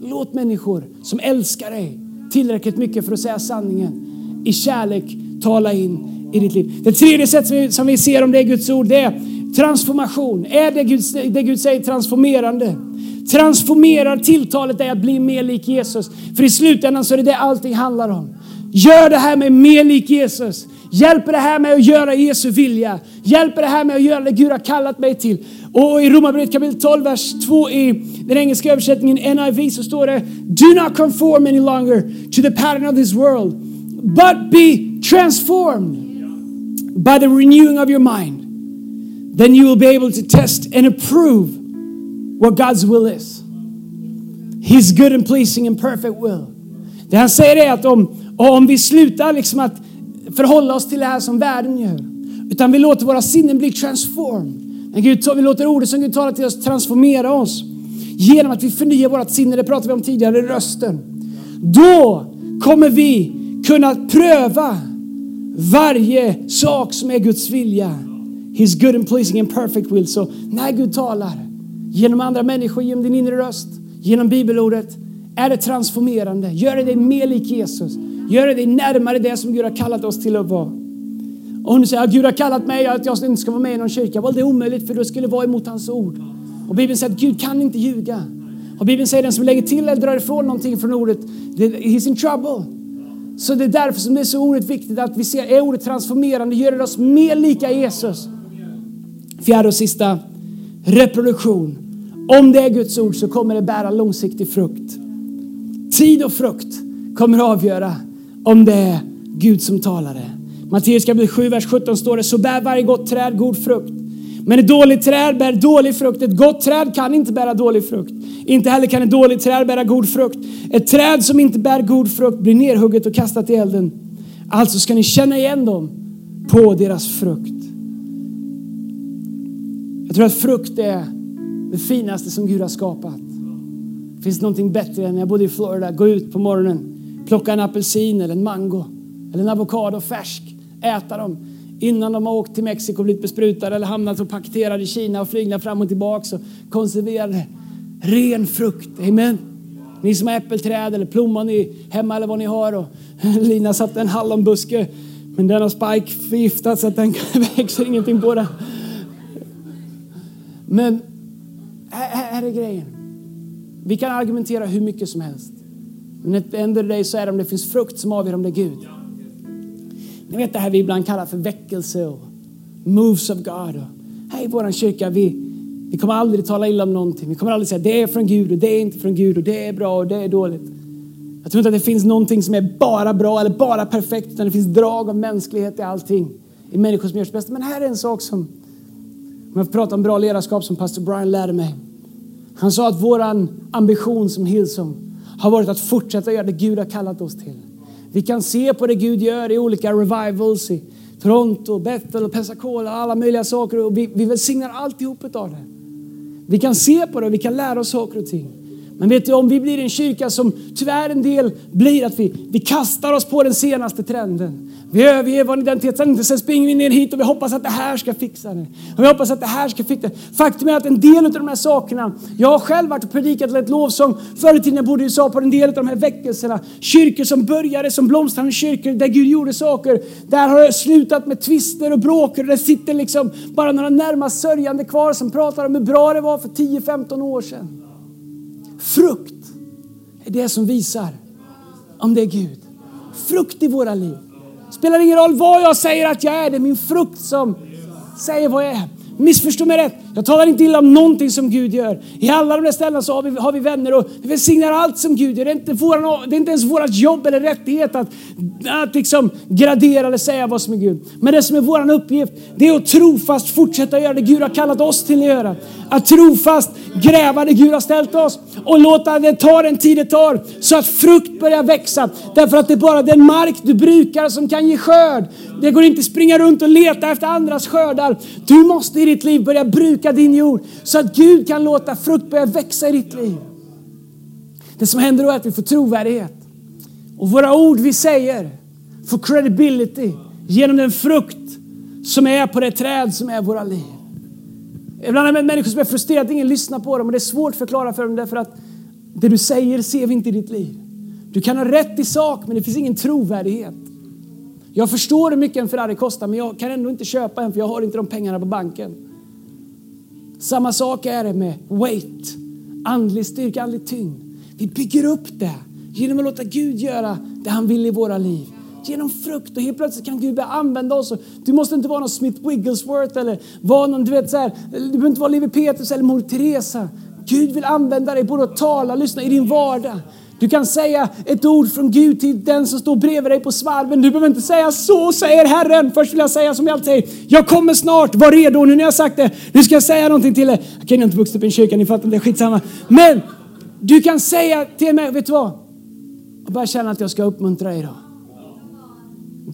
Låt människor som älskar dig tillräckligt mycket för att säga sanningen i kärlek tala in i ditt liv. Det tredje sättet som vi ser om det är Guds ord, det är transformation. Är det Gud, det Gud säger transformerande? Transformerar tilltalet dig att bli mer lik Jesus. För i slutändan så är det det allting handlar om. Gör det här med mer lik Jesus. Hjälper det här med att göra Jesu vilja. Hjälper det här med att göra det Gud har kallat mig till. Och i Romarbrevet kapitel 12, vers 2 i den engelska översättningen NIV så står det Do not conform any longer to the pattern of this world but be transformed by the renewing of your mind. Then you will be able to test and approve what God's will is. His good and pleasing and perfect will. Det han säger är att om, om vi slutar liksom att förhålla oss till det här som världen gör, utan vi låter våra sinnen bli transformed. När Gud, vi låter ordet som Gud talar till oss transformera oss genom att vi förnyar vårt sinne, det pratade vi om tidigare, rösten. Då kommer vi kunna pröva varje sak som är Guds vilja. His good and pleasing and perfect will. Så när Gud talar genom andra människor, genom din inre röst, genom bibelordet, är det transformerande. Gör det dig mer lik Jesus. Gör det dig närmare det som Gud har kallat oss till att vara. Och om du säger att Gud har kallat mig att jag inte ska vara med i någon kyrka. Well, det är omöjligt för du skulle vara emot hans ord. Och Bibeln säger att Gud kan inte ljuga. Och Bibeln säger att den som lägger till eller drar ifrån någonting från ordet, he's in trouble. Så det är därför som det är så oerhört viktigt att vi ser är ordet transformerande, gör det oss mer lika Jesus. Fjärde och sista, reproduktion. Om det är Guds ord så kommer det bära långsiktig frukt. Tid och frukt kommer avgöra om det är Gud som talar det. Matteus kapitel 7, vers 17 står det, så bär varje gott träd god frukt. Men ett dåligt träd bär dålig frukt. Ett gott träd kan inte bära dålig frukt. Inte heller kan ett dåligt träd bära god frukt. Ett träd som inte bär god frukt blir nerhugget och kastat i elden. Alltså ska ni känna igen dem på deras frukt. Jag tror att frukt är det finaste som Gud har skapat. Finns Det någonting bättre än när jag bodde i Florida. Gå ut på morgonen, plocka en apelsin eller en mango eller en avokado färsk, äta dem innan de har åkt till Mexiko och blivit besprutade eller hamnat och paketerade i Kina och flygna fram och tillbaka och konserverade. Ren frukt, amen. Ni som har äppelträd eller plommon hemma eller vad ni har. Och Lina satte en hallonbuske men den har Spike förgiftat så att den växer ingenting på den. Men här, är grejen. Vi kan argumentera hur mycket som helst. Men ett enda dig så är det om det finns frukt som avgör om det är Gud. Ni vet det här vi ibland kallar för väckelse och moves of God. Och här i vår kyrka, vi, vi kommer aldrig tala illa om någonting. Vi kommer aldrig säga det är från Gud och det är inte från Gud och det är bra och det är dåligt. Jag tror inte att det finns någonting som är bara bra eller bara perfekt utan det finns drag av mänsklighet i allting. I människor som gör sitt bästa. Men här är en sak som, om jag pratar om bra ledarskap som pastor Brian lärde mig. Han sa att våran ambition som Hillsong har varit att fortsätta göra det Gud har kallat oss till. Vi kan se på det Gud gör i olika revivals i Toronto, Bethel, Pensacola, alla möjliga saker och vi, vi välsignar alltihop av det. Vi kan se på det och vi kan lära oss saker och ting. Men vet du, om vi blir en kyrka som tyvärr en del blir att vi, vi kastar oss på den senaste trenden. Vi överger vår identitet, sen, sen springer vi ner hit och vi hoppas att det här ska fixa det. Och vi hoppas att det här ska fixa det. Faktum är att en del av de här sakerna, jag har själv varit och predikat ett lovsång förr i tiden jag bodde i USA på en del av de här väckelserna. Kyrkor som började som blomstrande kyrkor där Gud gjorde saker. Där har det slutat med tvister och bråk och det sitter liksom bara några närmast sörjande kvar som pratar om hur bra det var för 10-15 år sedan. Frukt är det som visar om det är Gud. Frukt i våra liv. Spelar ingen roll vad jag säger att jag är, det är min frukt som säger vad jag är. Missförstå mig rätt. Jag talar inte illa om någonting som Gud gör. I alla de där ställena så har vi, har vi vänner och vi välsignar allt som Gud gör. Det är inte, våran, det är inte ens vårt jobb eller rättighet att, att liksom gradera eller säga vad som är Gud. Men det som är vår uppgift, det är att trofast fortsätta göra det Gud har kallat oss till att göra. Att trofast gräva det Gud har ställt oss och låta det ta den tid det tar så att frukt börjar växa. Därför att det är bara den mark du brukar som kan ge skörd. Det går inte att springa runt och leta efter andras skördar. Du måste i ditt liv börja bruka din jord så att Gud kan låta frukt börja växa i ditt liv. Det som händer då är att vi får trovärdighet. Och våra ord vi säger får credibility genom den frukt som är på det träd som är våra liv. Ibland är det människor som är frustrerade att ingen lyssnar på dem och det är svårt att förklara för dem därför att det du säger ser vi inte i ditt liv. Du kan ha rätt i sak men det finns ingen trovärdighet. Jag förstår hur mycket en Ferrari kostar men jag kan ändå inte köpa en för jag har inte de pengarna på banken. Samma sak är det med weight, andlig styrka, andlig tyngd. Vi bygger upp det genom att låta Gud göra det han vill i våra liv. Genom frukt och helt plötsligt kan Gud börja använda oss. Du måste inte vara någon Smith Wigglesworth eller vara någon, du vet så här, du behöver inte vara Levi Petrus eller Mor Teresa. Gud vill använda dig både att tala, lyssna i din vardag. Du kan säga ett ord från Gud till den som står bredvid dig på svarven. Du behöver inte säga så säger Herren. Först vill jag säga som jag alltid säger. Jag kommer snart, var redo. Nu när jag har sagt det, nu ska jag säga någonting till er. Jag har inte vuxit upp i en kyrka, ni fattar inte, skitsamma. Men du kan säga till mig, vet du vad? Jag bara känner att jag ska uppmuntra dig idag.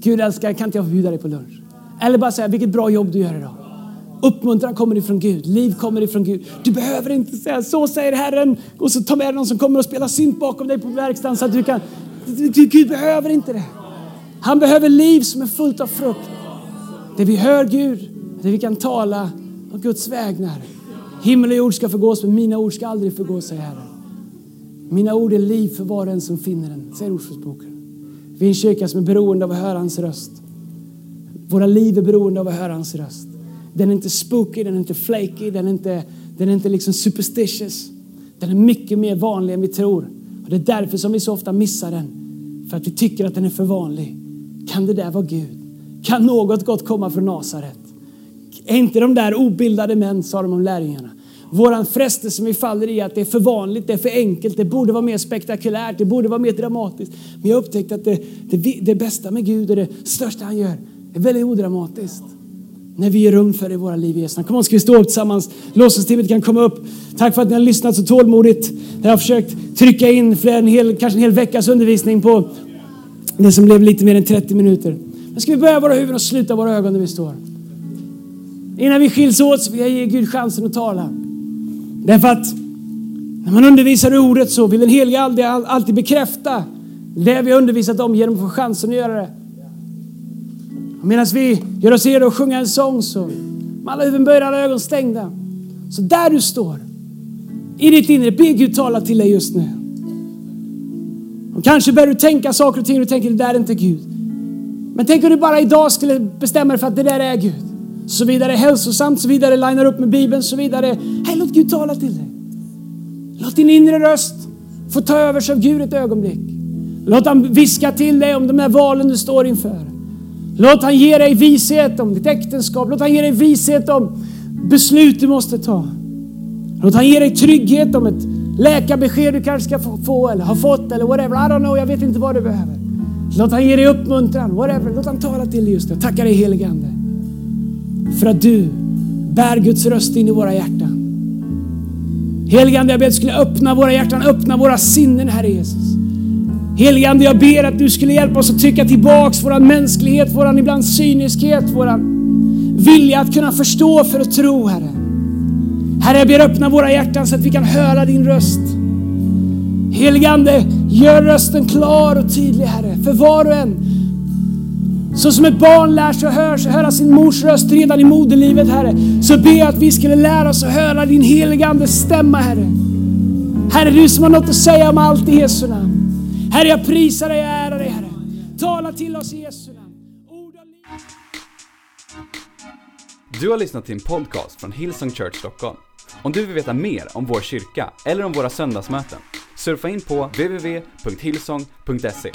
Gud älskar, kan inte jag få bjuda dig på lunch? Eller bara säga, vilket bra jobb du gör idag. Uppmuntran kommer ifrån Gud, liv kommer ifrån Gud. Du behöver inte säga så säger Herren och så ta med dig någon som kommer och spela synt bakom dig på verkstaden så att du kan... Gud behöver inte det. Han behöver liv som är fullt av frukt. Där vi hör Gud, där vi kan tala på Guds vägnar. Himmel och jord ska förgås, men mina ord ska aldrig förgås, säger Herren. Mina ord är liv för var och en som finner den, säger Ordspråksboken. Vi är en kyrka som är beroende av att höra hans röst. Våra liv är beroende av att höra hans röst. Den är inte spooky, den är inte flaky, den är inte, den är inte liksom superstitious. Den är mycket mer vanlig än vi tror. Och det är därför som vi så ofta missar den. För att vi tycker att den är för vanlig. Kan det där vara Gud? Kan något gott komma från Nasaret? Är inte de där obildade män, sa de om lärjungarna. Våran frestelse som vi faller i att det är för vanligt, det är för enkelt, det borde vara mer spektakulärt, det borde vara mer dramatiskt. Men jag har upptäckt att det, det, det bästa med Gud och det största han gör är väldigt odramatiskt. När vi ger rum för det i våra liv i Jesu Kom on, ska vi stå upp tillsammans? Låtsasteamet kan komma upp. Tack för att ni har lyssnat så tålmodigt. Jag har försökt trycka in fler, en hel, kanske en hel veckas undervisning på det som blev lite mer än 30 minuter. Men ska vi böja våra huvuden och sluta våra ögon där vi står? Innan vi skiljs åt så vill jag ge Gud chansen att tala. Därför att när man undervisar i ordet så vill den helige alltid bekräfta det vi har undervisat om genom att få chansen att göra det. Medan vi gör oss redo att sjunga en sång så med alla huvuden böjda, alla ögon stängda. Så där du står, i ditt inre, be Gud tala till dig just nu. Och kanske börjar du tänka saker och ting och du tänker det där är inte Gud. Men tänk om du bara idag skulle bestämma dig för att det där är Gud. Så vidare hälsosamt, så vidare linar upp med Bibeln, så vidare. Hej, låt Gud tala till dig. Låt din inre röst få ta över sig av Gud ett ögonblick. Låt han viska till dig om de där valen du står inför. Låt han ge dig vishet om ditt äktenskap. Låt han ge dig vishet om beslut du måste ta. Låt han ge dig trygghet om ett läkarbesked du kanske ska få eller har fått eller whatever. I don't know, jag vet inte vad du behöver. Låt han ge dig uppmuntran, whatever. Låt han tala till dig just nu. Tackar dig helige Ande. För att du bär Guds röst in i våra hjärtan. Helige Ande, jag ber att du skulle öppna våra hjärtan, öppna våra sinnen, Herre Jesus. Helige Ande, jag ber att du skulle hjälpa oss att trycka tillbaks våran mänsklighet, våran ibland cyniskhet, våran vilja att kunna förstå för att tro, Herre. Herre, jag ber öppna våra hjärtan så att vi kan höra din röst. Helige Ande, gör rösten klar och tydlig, Herre, för var och en. Så som ett barn lär sig att höra, höra sin mors röst redan i moderlivet, Herre, så ber jag att vi skulle lära oss att höra din helige Andes stämma, Herre. Herre, du som har något att säga om allt i Jesu namn. Herre, jag prisar dig och ärar dig, Herre. Tala till oss i Jesu namn. Du har lyssnat till en podcast från Hillsong Church Stockholm. Om du vill veta mer om vår kyrka eller om våra söndagsmöten, surfa in på www.hillsong.se.